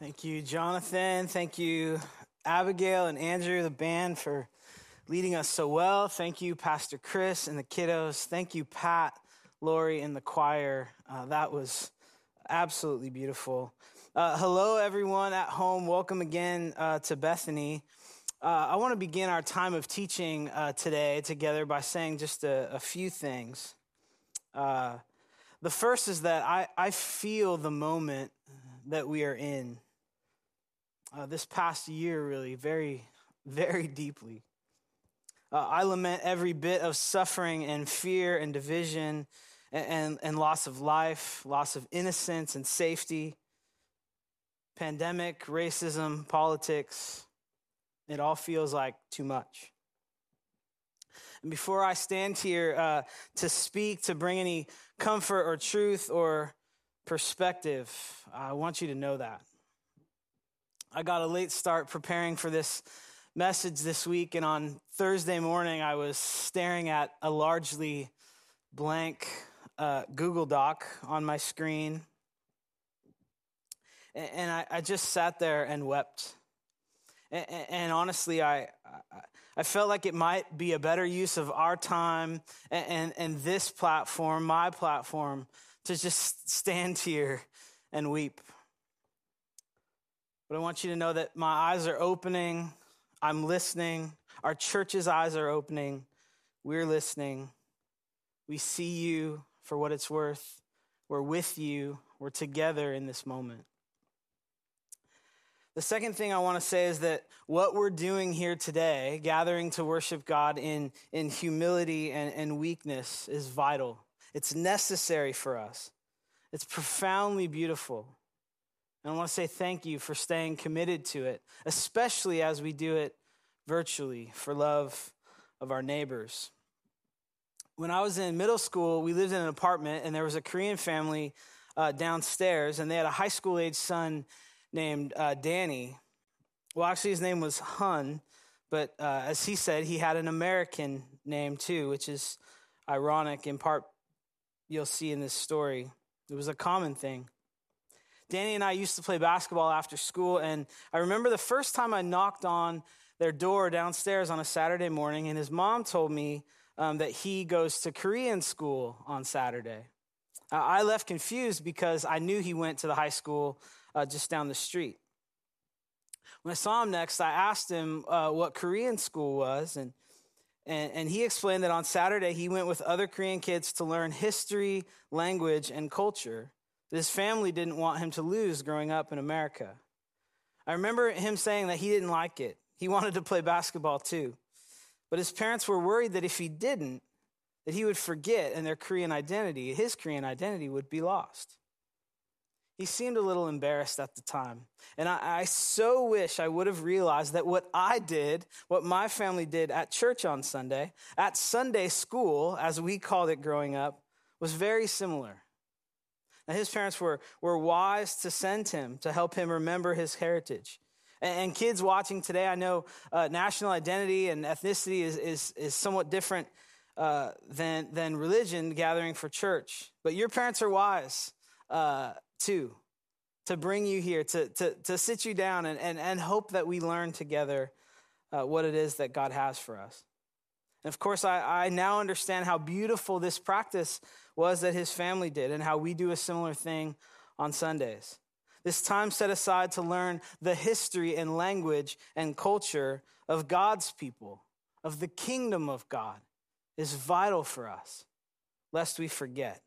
Thank you, Jonathan. Thank you, Abigail and Andrew, the band, for leading us so well. Thank you, Pastor Chris and the kiddos. Thank you, Pat, Lori, and the choir. Uh, that was absolutely beautiful. Uh, hello, everyone at home. Welcome again uh, to Bethany. Uh, I want to begin our time of teaching uh, today together by saying just a, a few things. Uh, the first is that I, I feel the moment that we are in uh, this past year, really, very, very deeply. Uh, I lament every bit of suffering and fear and division and, and, and loss of life, loss of innocence and safety, pandemic, racism, politics. It all feels like too much. And before I stand here uh, to speak, to bring any comfort or truth or perspective, I want you to know that. I got a late start preparing for this message this week, and on Thursday morning, I was staring at a largely blank uh, Google Doc on my screen. And, I, I, just sat there and wept. And, and honestly, I, I felt like it might be a better use of our time and, and, and this platform, my platform, to just stand here and weep. But I want you to know that my eyes are opening. I'm listening. Our church's eyes are opening. We're listening. We see you for what it's worth. We're with you. We're together in this moment. The second thing I want to say is that what we're doing here today, gathering to worship God in, in humility and, and weakness, is vital. It's necessary for us. It's profoundly beautiful. And I want to say thank you for staying committed to it, especially as we do it virtually for love of our neighbors. When I was in middle school, we lived in an apartment, and there was a Korean family uh, downstairs, and they had a high school age son named uh, Danny. Well, actually, his name was Hun, but uh, as he said, he had an American name too, which is ironic. In part, you'll see in this story. It was a common thing. Danny and I used to play basketball after school, and I remember the first time I knocked on their door downstairs on a Saturday morning, and his mom told me um, that he goes to Korean school on Saturday. Uh, I left confused because I knew he went to the high school uh, just down the street. When I saw him next, I asked him uh, what Korean school was, and, and, and he explained that on Saturday he went with other Korean kids to learn history, language, and culture his family didn't want him to lose growing up in America. I remember him saying that he didn't like it. He wanted to play basketball too. But his parents were worried that if he didn't, that he would forget and their Korean identity, his Korean identity would be lost. He seemed a little embarrassed at the time. And I, I, so wish I would have realized that what I did, what my family did at church on Sunday, at Sunday school, as we called it growing up, was very similar. Now, his parents were, were wise to send him to help him remember his heritage. And, and kids watching today, I know uh, national identity and ethnicity is, is, is somewhat different uh, than, than religion gathering for church. But your parents are wise uh, too to bring you here, to, to, to sit you down and, and, and hope that we learn together uh, what it is that God has for us. And of course, I, I now understand how beautiful this practice was that his family did and how we do a similar thing on Sundays. This time set aside to learn the history and language and culture of God's people, of the kingdom of God, is vital for us, lest we forget.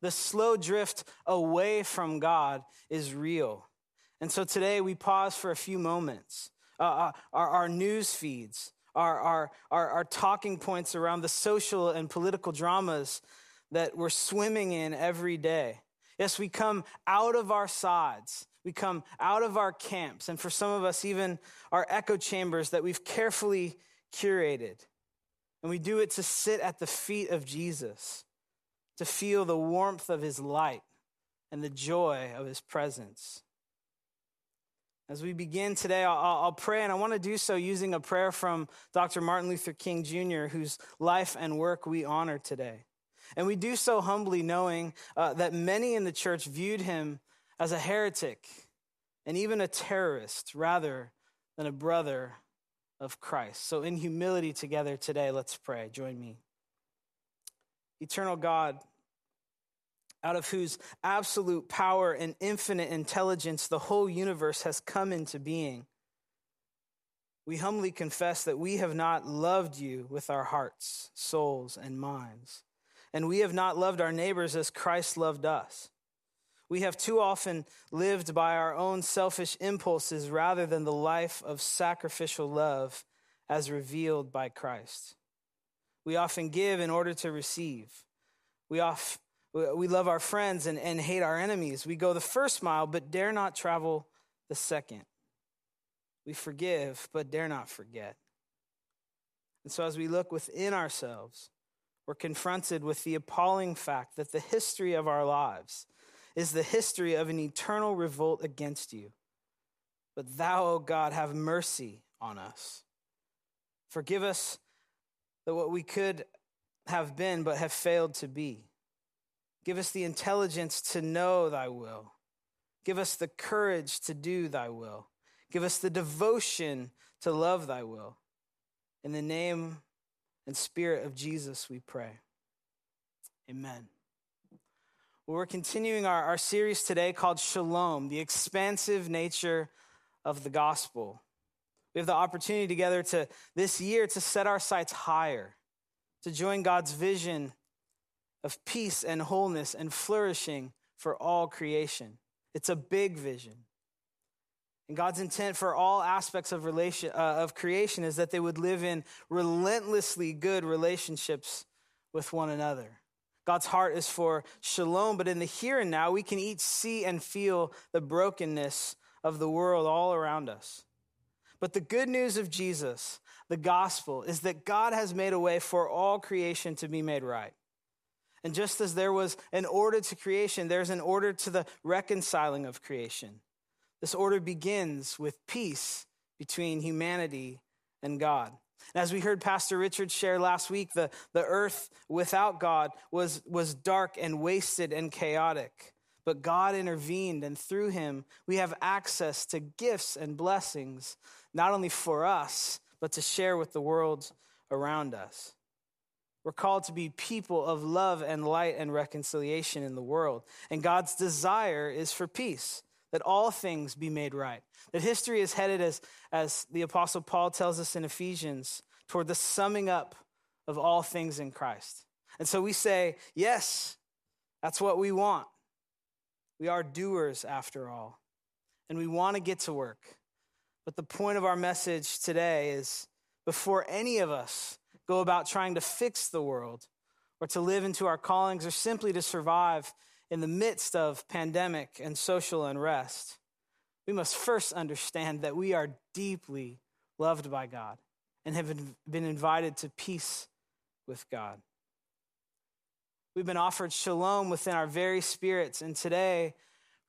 The slow drift away from God is real. And so today we pause for a few moments. Uh, uh our, our news feeds, our, our, our, our talking points around the social and political dramas that we're swimming in every day. Yes, we come out of our sides. We come out of our camps, and for some of us, even our echo chambers that we've carefully curated. And we do it to sit at the feet of Jesus, to feel the warmth of his light and the joy of his presence. As we begin today, I'll, I'll, pray, and I want to do so using a prayer from Dr. Martin Luther King Jr., whose life and work we honor today. And we do so humbly, knowing uh, that many in the church viewed him as a heretic, and even a terrorist rather than a brother of Christ. So, in humility together today, let's pray. Join me. Eternal God, out of whose absolute power and infinite intelligence the whole universe has come into being, we humbly confess that we have not loved you with our hearts, souls, and minds, and we have not loved our neighbors as Christ loved us. We have too often lived by our own selfish impulses rather than the life of sacrificial love as revealed by Christ. We often give in order to receive. We, off, we love our friends and, and hate our enemies. We go the first mile, but dare not travel the second. We forgive, but dare not forget. And so, as we look within ourselves, we're confronted with the appalling fact that the history of our lives is the history of an eternal revolt against you. But thou, O God, have mercy on us. Forgive us that what we could have been but have failed to be. Give us the intelligence to know thy will. Give us the courage to do thy will. Give us the devotion to love thy will. In the name and spirit of Jesus, we pray. Amen. Well, we're continuing our, our series today called Shalom, the expansive nature of the gospel. We have the opportunity together to this year to set our sights higher, to join God's vision of peace and wholeness and flourishing for all creation. It's a big vision. And God's intent for all aspects of, relation, uh, of creation is that they would live in relentlessly good relationships with one another. God's heart is for shalom, but in the here and now, we can each see and feel the brokenness of the world all around us. But the good news of Jesus, the gospel, is that God has made a way for all creation to be made right. And just as there was an order to creation, there's an order to the reconciling of creation. This order begins with peace between humanity and God. And as we heard Pastor Richard share last week, the, the earth without God was, was dark and wasted and chaotic. But God intervened, and through him, we have access to gifts and blessings, not only for us, but to share with the world around us. We're called to be people of love and light and reconciliation in the world. And God's desire is for peace, that all things be made right. That history is headed, as, as the Apostle Paul tells us in Ephesians, toward the summing up of all things in Christ. And so we say, yes, that's what we want. We are doers after all, and we want to get to work. But the point of our message today is before any of us go about trying to fix the world or to live into our callings or simply to survive in the midst of pandemic and social unrest, we must first understand that we are deeply loved by God and have been invited to peace with God. We've been offered shalom within our very spirits, and today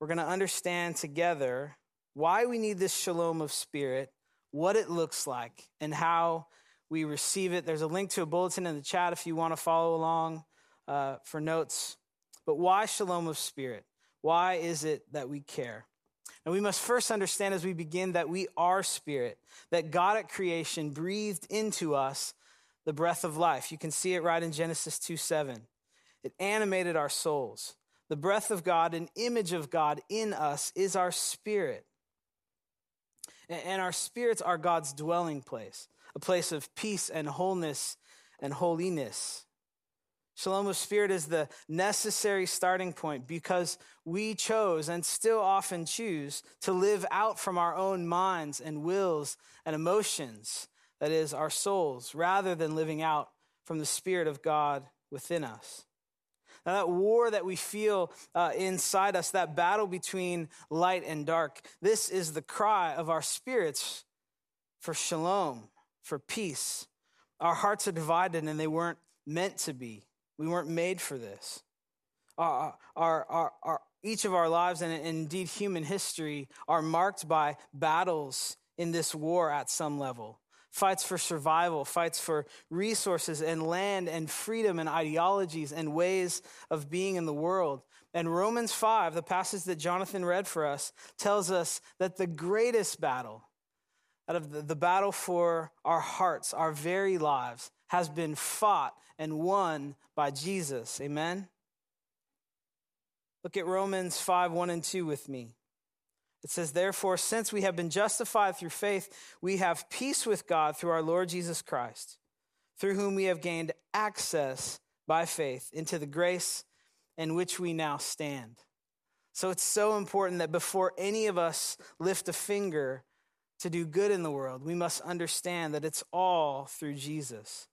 we're going to understand together why we need this shalom of spirit, what it looks like, and how we receive it. There's a link to a bulletin in the chat if you want to follow along uh, for notes. But why shalom of spirit? Why is it that we care? And we must first understand as we begin that we are spirit, that God at creation breathed into us the breath of life. You can see it right in Genesis 2 7. It animated our souls. The breath of God, an image of God in us, is our spirit. And our spirits are God's dwelling place, a place of peace and wholeness and holiness. Shalom of Spirit is the necessary starting point because we chose and still often choose to live out from our own minds and wills and emotions, that is, our souls, rather than living out from the Spirit of God within us. Now, that war that we feel uh, inside us, that battle between light and dark, this is the cry of our spirits for shalom, for peace. Our hearts are divided and they weren't meant to be. We weren't made for this. Our, our, our, our, each of our lives, and indeed human history, are marked by battles in this war at some level. Fights for survival, fights for resources and land and freedom and ideologies and ways of being in the world. And Romans 5, the passage that Jonathan read for us, tells us that the greatest battle, out of the, the battle for our hearts, our very lives, has been fought and won by Jesus. Amen? Look at Romans 5 1 and 2 with me. It says, Therefore, since we have been justified through faith, we have peace with God through our Lord Jesus Christ, through whom we have gained access by faith into the grace in which we now stand. So it's so important that before any of us lift a finger to do good in the world, we must understand that it's all through Jesus.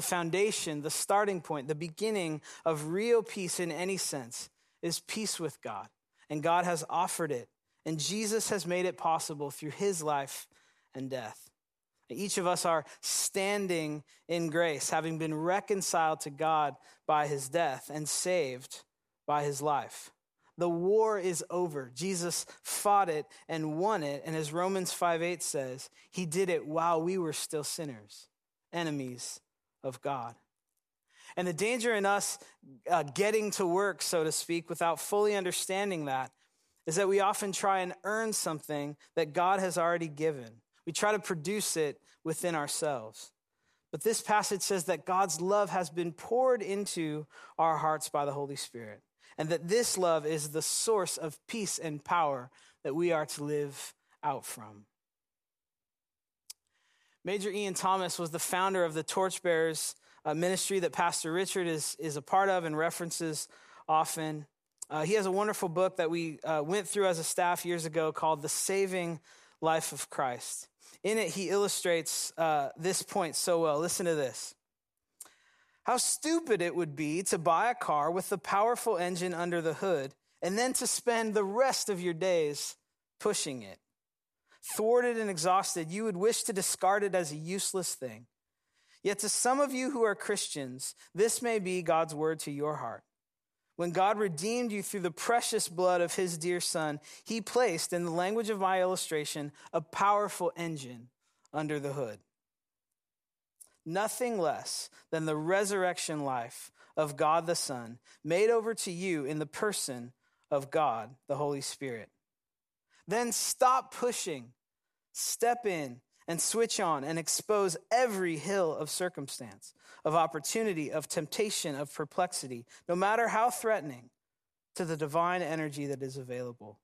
The foundation, the starting point, the beginning of real peace in any sense is peace with God. And God has offered it. And Jesus has made it possible through his life and death. Each of us are standing in grace, having been reconciled to God by his death and saved by his life. The war is over. Jesus fought it and won it. And as Romans 5 8 says, he did it while we were still sinners, enemies of God. And the danger in us uh, getting to work, so to speak, without fully understanding that is that we often try and earn something that God has already given. We try to produce it within ourselves. But this passage says that God's love has been poured into our hearts by the Holy Spirit, and that this love is the source of peace and power that we are to live out from. Major Ian Thomas was the founder of the Torchbearers uh, ministry that Pastor Richard is, is a part of and references often. Uh, he has a wonderful book that we uh, went through as a staff years ago called The Saving Life of Christ. In it, he illustrates uh, this point so well. Listen to this. How stupid it would be to buy a car with the powerful engine under the hood and then to spend the rest of your days pushing it. Thwarted and exhausted, you would wish to discard it as a useless thing. Yet to some of you who are Christians, this may be God's word to your heart. When God redeemed you through the precious blood of his dear son, he placed, in the language of my illustration, a powerful engine under the hood. Nothing less than the resurrection life of God the Son, made over to you in the person of God the Holy Spirit. Then stop pushing, step in, and switch on and expose every hill of circumstance, of opportunity, of temptation, of perplexity, no matter how threatening, to the divine energy that is available.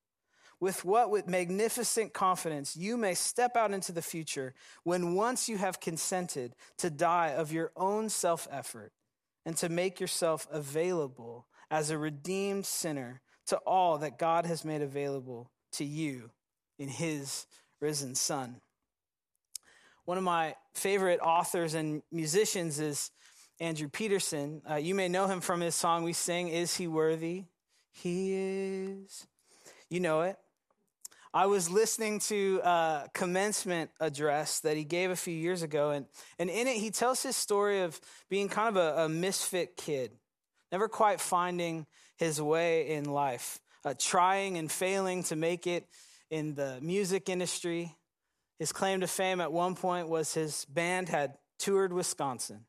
With what, with magnificent confidence, you may step out into the future when once you have consented to die of your own self effort and to make yourself available as a redeemed sinner to all that God has made available to you in his risen Son. One of my favorite authors and musicians is Andrew Peterson. Uh, you may know him from his song we sing, Is He Worthy? He is. You know it. I was listening to a commencement address that he gave a few years ago, and, and in it, he tells his story of being kind of a, a misfit kid, never quite finding his way in life, uh, trying and failing to make it in the music industry, his claim to fame at one point was his band had toured Wisconsin.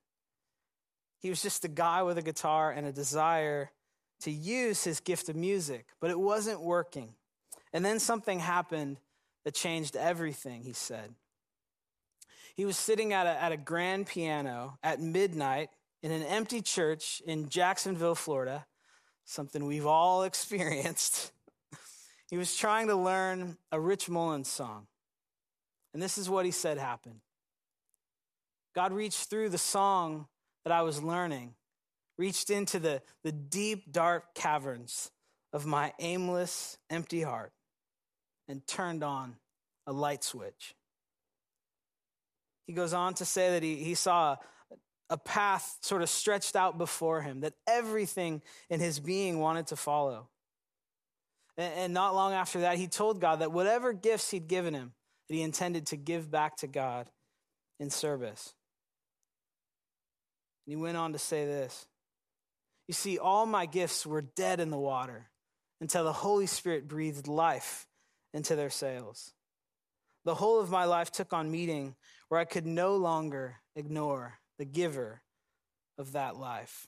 He was just a guy with a guitar and a desire to use his gift of music, but it wasn't working. And then something happened that changed everything, he said. He was sitting at a, at a grand piano at midnight in an empty church in Jacksonville, Florida, something we've all experienced. he was trying to learn a Rich Mullins song. And this is what he said happened God reached through the song that I was learning, reached into the, the deep, dark caverns of my aimless, empty heart, and turned on a light switch. He goes on to say that he, he saw a path sort of stretched out before him that everything in his being wanted to follow. And, not long after that, he told God that whatever gifts he'd given him, that he intended to give back to God in service. And he went on to say this You see, all my gifts were dead in the water until the Holy Spirit breathed life into their sails. The whole of my life took on meaning where I could no longer ignore the giver of that life.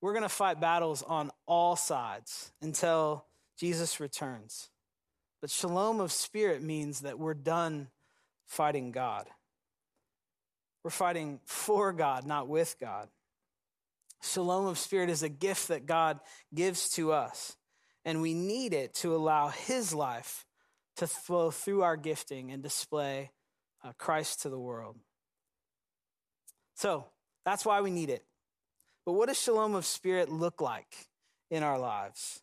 we're going to fight battles on all sides until Jesus returns. But shalom of spirit means that we're done fighting God. We're fighting for God, not with God. Shalom of spirit is a gift that God gives to us, and we need it to allow His life to flow through our gifting and display uh, Christ to the world. So that's why we need it. But what does shalom of spirit look like in our lives?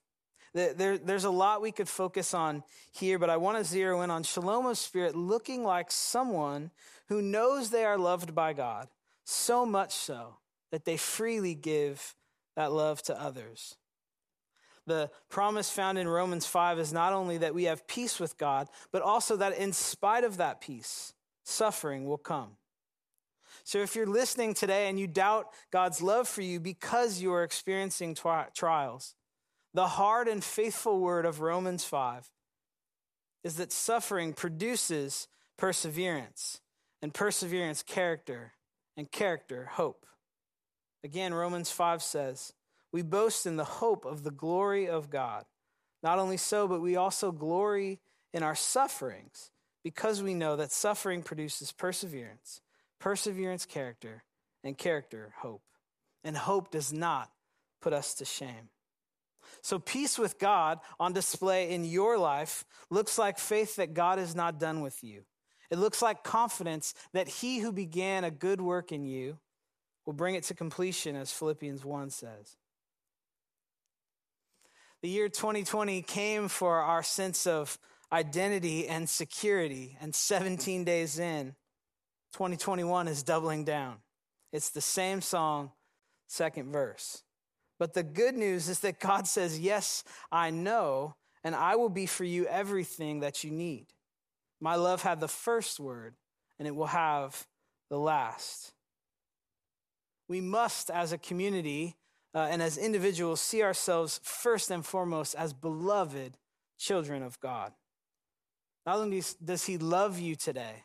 There, there's a lot we could focus on here, but I want to zero in on shalom of spirit looking like someone who knows they are loved by God, so much so that they freely give that love to others. The promise found in Romans 5 is not only that we have peace with God, but also that in spite of that peace, suffering will come. So if you're listening today and you doubt God's love for you because you are experiencing tri- trials, the hard and faithful word of Romans 5 is that suffering produces perseverance, and perseverance, character, and character, hope. Again, Romans 5 says, We boast in the hope of the glory of God. Not only so, but we also glory in our sufferings because we know that suffering produces perseverance, perseverance, character, and character, hope. And hope does not put us to shame. So, peace with God on display in your life looks like faith that God is not done with you. It looks like confidence that he who began a good work in you will bring it to completion, as Philippians 1 says. The year 2020 came for our sense of identity and security, and 17 days in, 2021 is doubling down. It's the same song, second verse. But the good news is that God says, Yes, I know, and I will be for you everything that you need. My love had the first word, and it will have the last. We must, as a community uh, and as individuals, see ourselves first and foremost as beloved children of God. Not only does He love you today,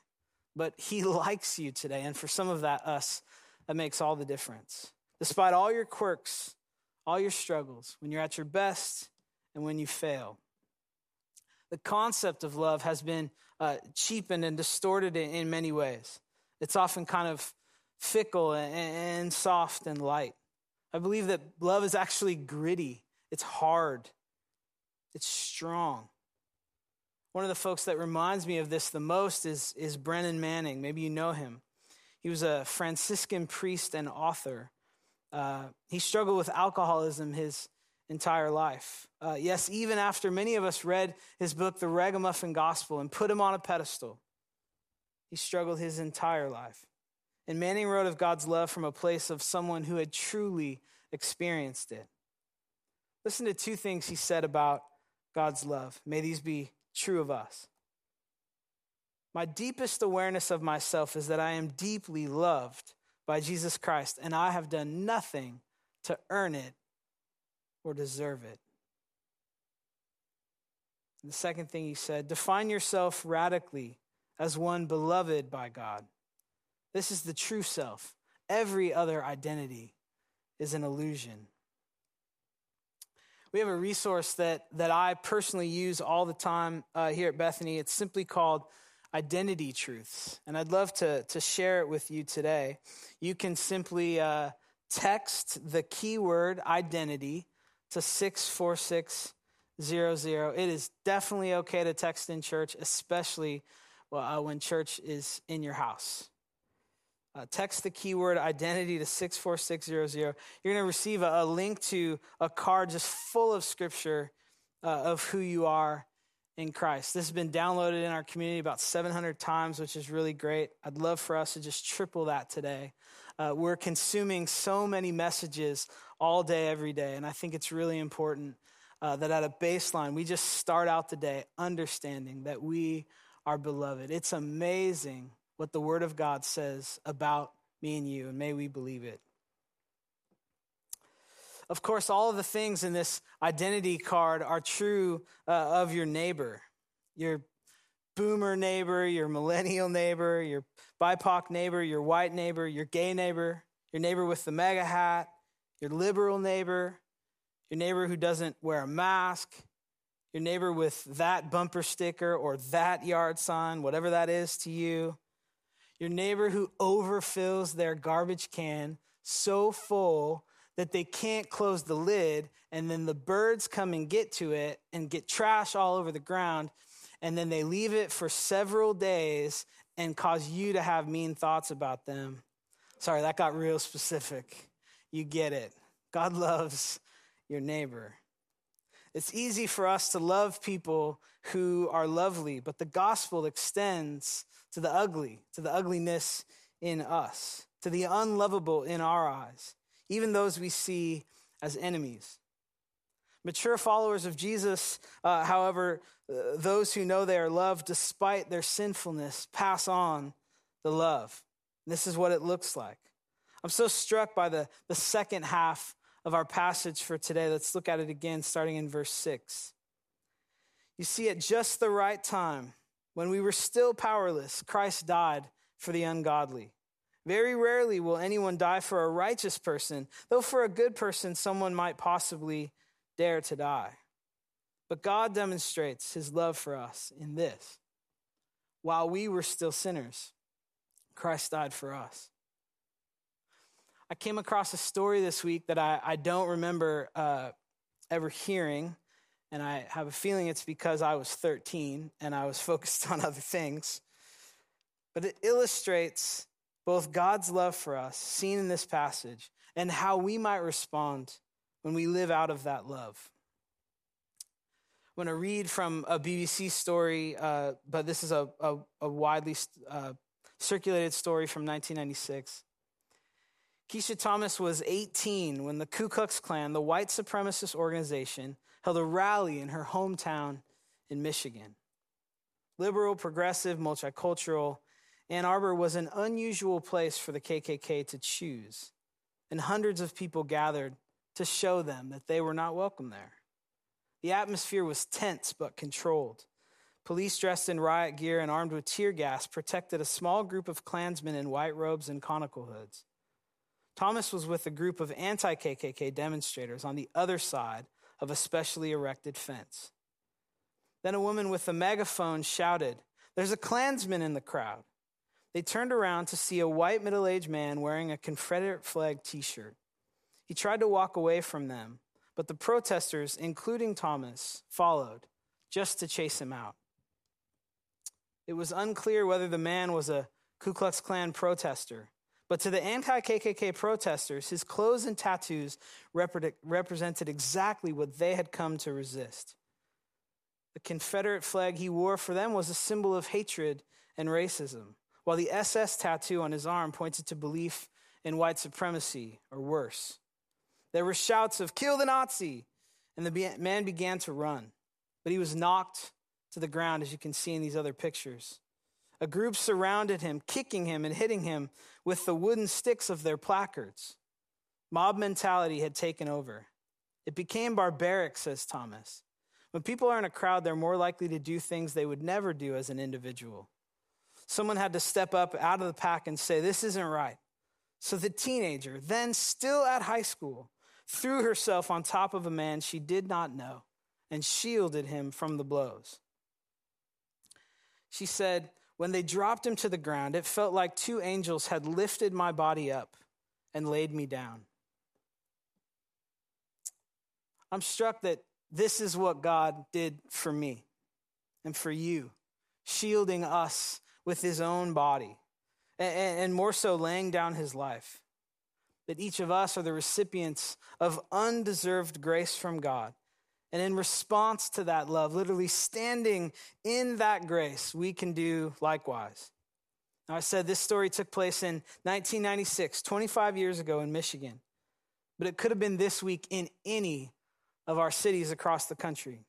but He likes you today. And for some of that, us, that makes all the difference. Despite all your quirks, all your struggles, when you're at your best and when you fail. The concept of love has been uh, cheapened and distorted in, in, many ways. It's often kind of fickle and, and soft and light. I believe that love is actually gritty, it's hard, it's strong. One of the folks that reminds me of this the most is, is Brennan Manning. Maybe you know him. He was a Franciscan priest and author. Uh, he struggled with alcoholism his entire life. Uh, yes, even after many of us read his book, The Ragamuffin Gospel, and put him on a pedestal, he struggled his entire life. And Manning wrote of God's love from a place of someone who had truly experienced it. Listen to two things he said about God's love. May these be true of us. My deepest awareness of myself is that I am deeply loved by Jesus Christ, and I have done nothing to earn it or deserve it. And the second thing he said define yourself radically as one beloved by God. This is the true self. Every other identity is an illusion. We have a resource that, that I personally use all the time uh, here at Bethany. It's simply called Identity Truths. And I'd love to, to share it with you today. You can simply uh, text the keyword identity to 64600. It is definitely okay to text in church, especially well, uh, when church is in your house. Uh, text the keyword identity to 64600. You're going to receive a, a, link to a card just full of scripture uh, of who you are in Christ. This has been downloaded in our community about 700 times, which is really great. I'd love for us to just triple that today. Uh, we're consuming so many messages all day, every day, and I think it's really important uh, that at a baseline, we just start out the day understanding that we are beloved. It's amazing what the Word of God says about me and you, and may we believe it. Of course, all of the things in this identity card are true uh, of your neighbor, your boomer neighbor, your millennial neighbor, your BIPOC neighbor, your white neighbor, your gay neighbor, your neighbor with the MAGA hat, your liberal neighbor, your neighbor who doesn't wear a mask, your neighbor with that bumper sticker or that yard sign, whatever that is to you, your neighbor who overfills their garbage can so full that they can't close the lid, and then the birds come and get to it and get trash all over the ground, and then they leave it for several days and cause you to have mean thoughts about them. Sorry, that got real specific. You get it. God loves your neighbor. It's easy for us to love people who are lovely, but the gospel extends to the ugly, to the ugliness in us, to the unlovable in our eyes, even those we see as enemies. Mature followers of Jesus, uh, however, uh, those who know they are loved despite their sinfulness, pass on the love. This is what it looks like. I'm so struck by the, the second half of our passage for today. Let's look at it again, starting in verse 6. You see, at just the right time, when we were still powerless, Christ died for the ungodly. Very rarely will anyone die for a righteous person, though for a good person, someone might possibly dare to die. But God demonstrates his love for us in this while we were still sinners, Christ died for us. I came across a story this week that I, I don't remember uh, ever hearing, and I have a feeling it's because I was 13 and I was focused on other things. But it illustrates both God's love for us, seen in this passage, and how we might respond when we live out of that love. I'm going to read from a BBC story, uh, but this is a, a, a widely uh, circulated story from 1996. Keisha Thomas was 18 when the Ku Klux Klan, the white supremacist organization, held a rally in her hometown in Michigan. Liberal, progressive, multicultural, Ann Arbor was an unusual place for the KKK to choose, and hundreds of people gathered to show them that they were not welcome there. The atmosphere was tense but controlled. Police dressed in riot gear and armed with tear gas protected a small group of Klansmen in white robes and conical hoods. Thomas was with a group of anti KKK demonstrators on the other side of a specially erected fence. Then a woman with a megaphone shouted, There's a Klansman in the crowd. They turned around to see a white middle aged man wearing a Confederate flag t shirt. He tried to walk away from them, but the protesters, including Thomas, followed just to chase him out. It was unclear whether the man was a Ku Klux Klan protester but to the anti KKK protesters, his clothes and tattoos represented exactly what they had come to resist. The Confederate flag he wore for them was a symbol of hatred and racism, while the SS tattoo on his arm pointed to belief in white supremacy, or worse. There were shouts of, Kill the Nazi! And the man began to run, but he was knocked to the ground, as you can see in these other pictures. A group surrounded him, kicking him and hitting him with the wooden sticks of their placards. Mob mentality had taken over. It became barbaric, says Thomas. When people are in a crowd, they're more likely to do things they would never do as an individual. Someone had to step up out of the pack and say, This isn't right. So the teenager, then still at high school, threw herself on top of a man she did not know and shielded him from the blows. She said, when they dropped him to the ground, it felt like two angels had lifted my body up and laid me down. I'm struck that this is what God did for me and for you, shielding us with his own body, and more so, laying down his life. That each of us are the recipients of undeserved grace from God and in response to that love, literally standing in that grace, we can do likewise. Now, I said this story took place in 1996, 25 years ago in Michigan, but it could have been this week in any of our cities across the country.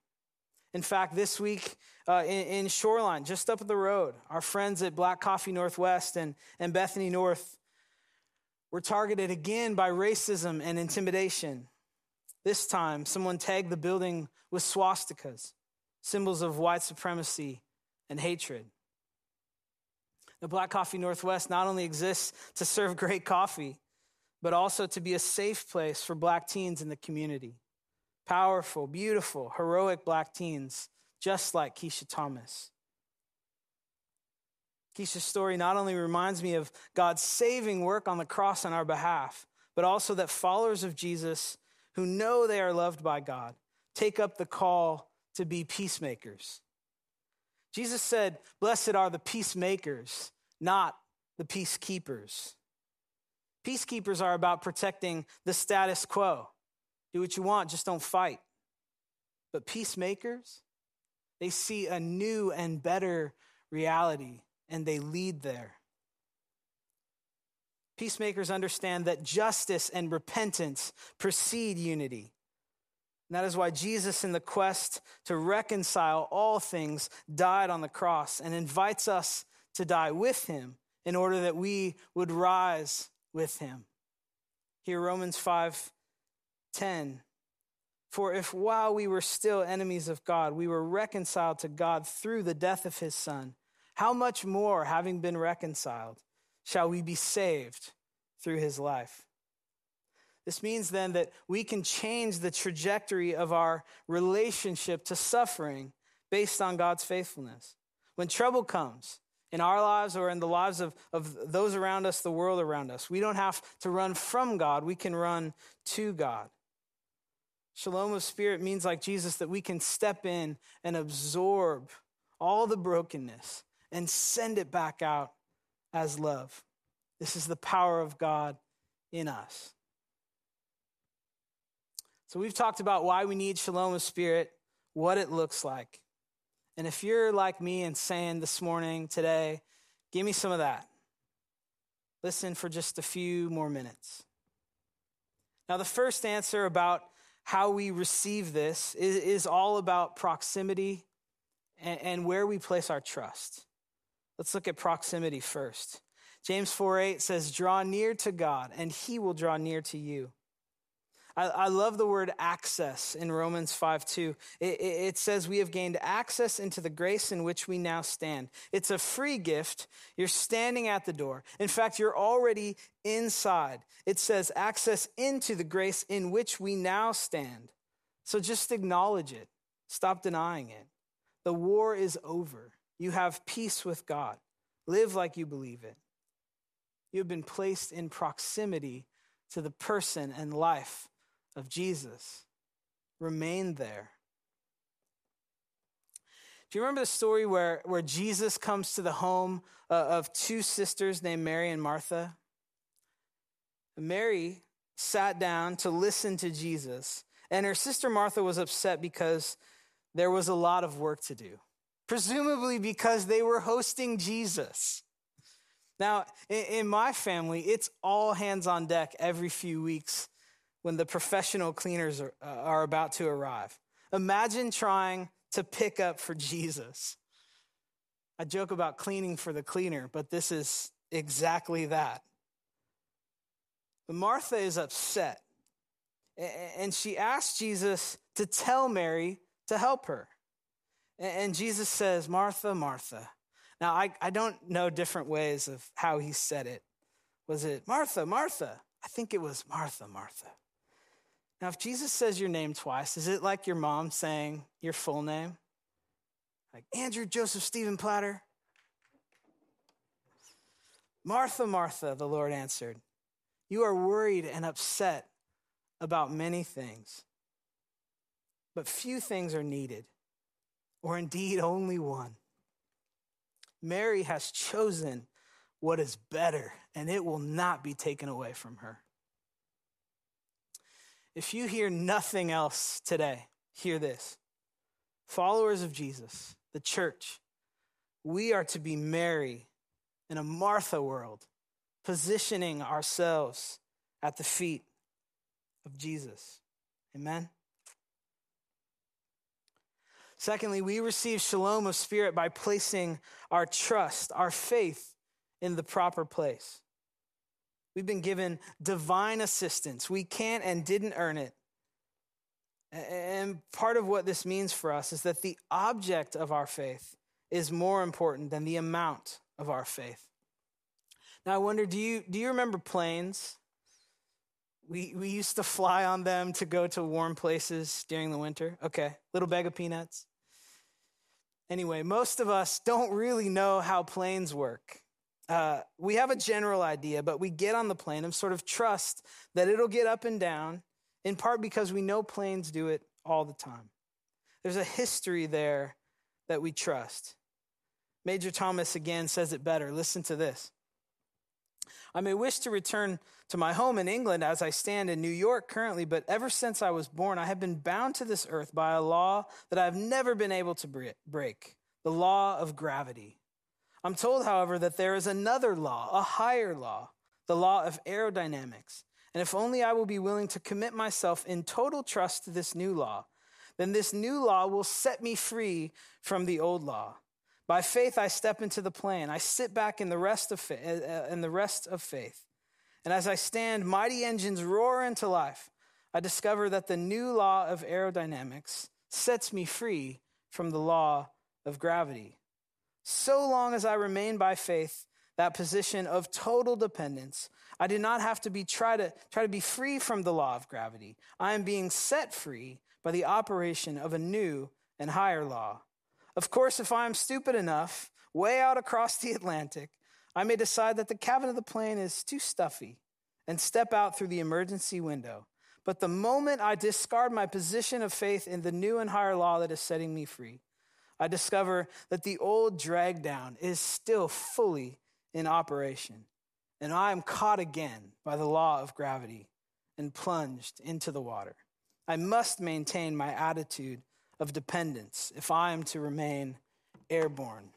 In fact, this week uh, in, in, Shoreline, just up the road, our friends at Black Coffee Northwest and, and Bethany North were targeted again by racism and intimidation. This time, someone tagged the building with swastikas, symbols of white supremacy and hatred. The Black Coffee Northwest not only exists to serve great coffee, but also to be a safe place for black teens in the community. Powerful, beautiful, heroic black teens, just like Keisha Thomas. Keisha's story not only reminds me of God's saving work on the cross on our behalf, but also that followers of Jesus who know they are loved by God take up the call to be peacemakers. Jesus said, Blessed are the peacemakers, not the peacekeepers. Peacekeepers are about protecting the status quo. Do what you want, just don't fight. But peacemakers, they see a new and better reality and they lead there. Peacemakers understand that justice and repentance precede unity. And that is why Jesus, in the quest to reconcile all things, died on the cross and invites us to die with him in order that we would rise with him. Here, Romans 5 10. For if while we were still enemies of God, we were reconciled to God through the death of his son, how much more, having been reconciled, shall we be saved through his life? This means then that we can change the trajectory of our relationship to suffering based on God's faithfulness. When trouble comes, in our lives or in the lives of, of those around us, the world around us. We don't have to run from God, we can run to God. Shalom of spirit means, like Jesus, that we can step in and absorb all the brokenness and send it back out as love. This is the power of God in us. So, we've talked about why we need shalom of spirit, what it looks like. And if you're like me and saying this morning, today, give me some of that, listen for just a few more minutes. Now, the first answer about how we receive this is, is all about proximity and, and where we place our trust. Let's look at proximity first. James 4 8 says, Draw near to God, and he will draw near to you. I, I love the word access in Romans 5 2. It, it says, We have gained access into the grace in which we now stand. It's a free gift. You're standing at the door. In fact, you're already inside. It says, access into the grace in which we now stand. So just acknowledge it, stop denying it. The war is over. You have peace with God. Live like you believe it. You have been placed in proximity to the person and life of Jesus. Remain there. Do you remember the story where, where Jesus comes to the home uh, of two sisters named Mary and Martha? Mary sat down to listen to Jesus, and her sister Martha was upset because there was a lot of work to do, presumably because they were hosting Jesus. Now, in, my family, it's all hands on deck every few weeks when the professional cleaners are, uh, are about to arrive. Imagine trying to pick up for Jesus. I joke about cleaning for the cleaner, but this is exactly that. But Martha is upset, and she asks Jesus to tell Mary to help her. And Jesus says, Martha, Martha. Now, I, I don't know different ways of how he said it. Was it Martha, Martha? I think it was Martha, Martha. Now, if Jesus says your name twice, is it like your mom saying your full name? Like Andrew Joseph Stephen Platter? Martha, Martha, the Lord answered, you are worried and upset about many things, but few things are needed, or indeed only one. Mary has chosen what is better, and it will not be taken away from her. If you hear nothing else today, hear this. Followers of Jesus, the church, we are to be Mary in a Martha world, positioning ourselves at the feet of Jesus. Amen. Secondly, we receive shalom of spirit by placing our trust, our faith in the proper place. We've been given divine assistance. We can't and didn't earn it. And part of what this means for us is that the object of our faith is more important than the amount of our faith. Now, I wonder do you, do you remember planes? We, we used to fly on them to go to warm places during the winter. Okay, little bag of peanuts. Anyway, most of us don't really know how planes work. Uh, we have a general idea, but we get on the plane and sort of trust that it'll get up and down, in part because we know planes do it all the time. There's a history there that we trust. Major Thomas again says it better. Listen to this. I may wish to return to my home in England as I stand in New York currently, but ever since I was born, I have been bound to this earth by a law that I have never been able to break the law of gravity. I'm told, however, that there is another law, a higher law, the law of aerodynamics. And if only I will be willing to commit myself in total trust to this new law, then this new law will set me free from the old law. By faith, I step into the plane. I sit back in the rest of, uh, uh, in the rest of faith. And as I stand, mighty engines roar into life. I discover that the new law of aerodynamics sets me free from the law of gravity. So long as I remain by faith, that position of total dependence, I do not have to be try to try to be free from the law of gravity. I am being set free by the operation of a new and higher law. Of course, if I am stupid enough, way out across the Atlantic, I may decide that the cabin of the plane is too stuffy and step out through the emergency window. But the moment I discard my position of faith in the new and higher law that is setting me free, I discover that the old drag down is still fully in operation. And I am caught again by the law of gravity and plunged into the water. I must maintain my attitude of dependence if I am to remain airborne.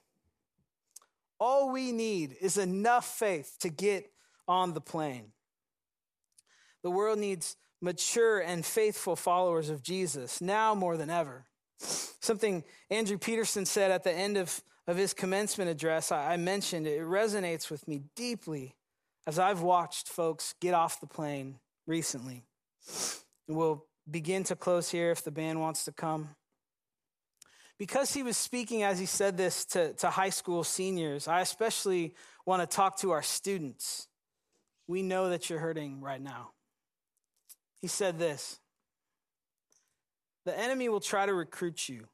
All we need is enough faith to get on the plane. The world needs mature and faithful followers of Jesus now more than ever. Something Andrew Peterson said at the end of, of his commencement address, I, I mentioned it, it resonates with me deeply as I've watched folks get off the plane recently. And we'll begin to close here if the band wants to come. Because he was speaking as he said this to, to high school seniors, I especially want to talk to our students. We know that you're hurting right now. He said this The enemy will try to recruit you,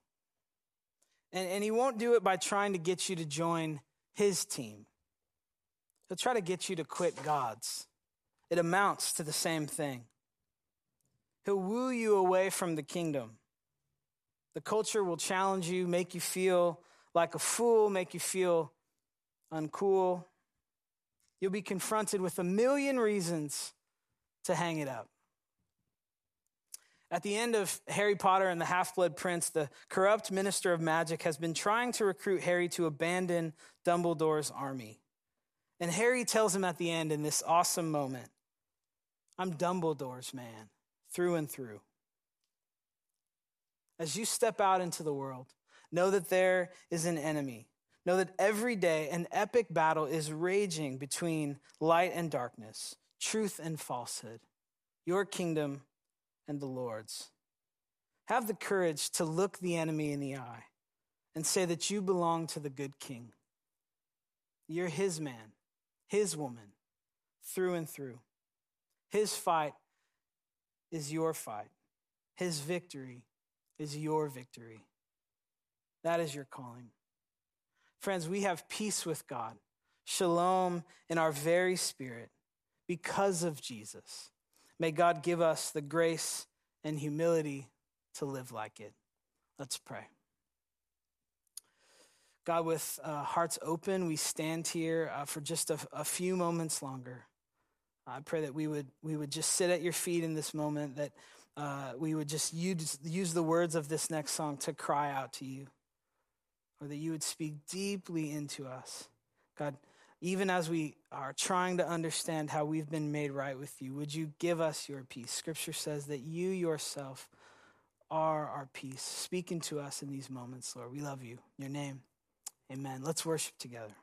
and, and he won't do it by trying to get you to join his team. He'll try to get you to quit God's. It amounts to the same thing. He'll woo you away from the kingdom. The culture will challenge you, make you feel like a fool, make you feel uncool. You'll be confronted with a million reasons to hang it up. At the end of Harry Potter and the Half Blood Prince, the corrupt minister of magic has been trying to recruit Harry to abandon Dumbledore's army. And Harry tells him at the end in this awesome moment I'm Dumbledore's man, through and through. As you step out into the world, know that there is an enemy. Know that every day an epic battle is raging between light and darkness, truth and falsehood, your kingdom and the Lord's. Have the courage to look the enemy in the eye and say that you belong to the good king. You're his man, his woman, through and through. His fight is your fight, his victory is your victory. That is your calling. Friends, we have peace with God, shalom in our very spirit because of Jesus. May God give us the grace and humility to live like it. Let's pray. God, with uh, hearts open, we stand here uh, for just a, a few moments longer. I pray that we would, we would just sit at your feet in this moment, that uh, we would just use, use the words of this next song to cry out to you, or that you would speak deeply into us. God, even as we are trying to understand how we've been made right with you, would you give us your peace? Scripture says that you yourself are our peace. Speaking to us in these moments, Lord. We love you. In your name, amen. Let's worship together.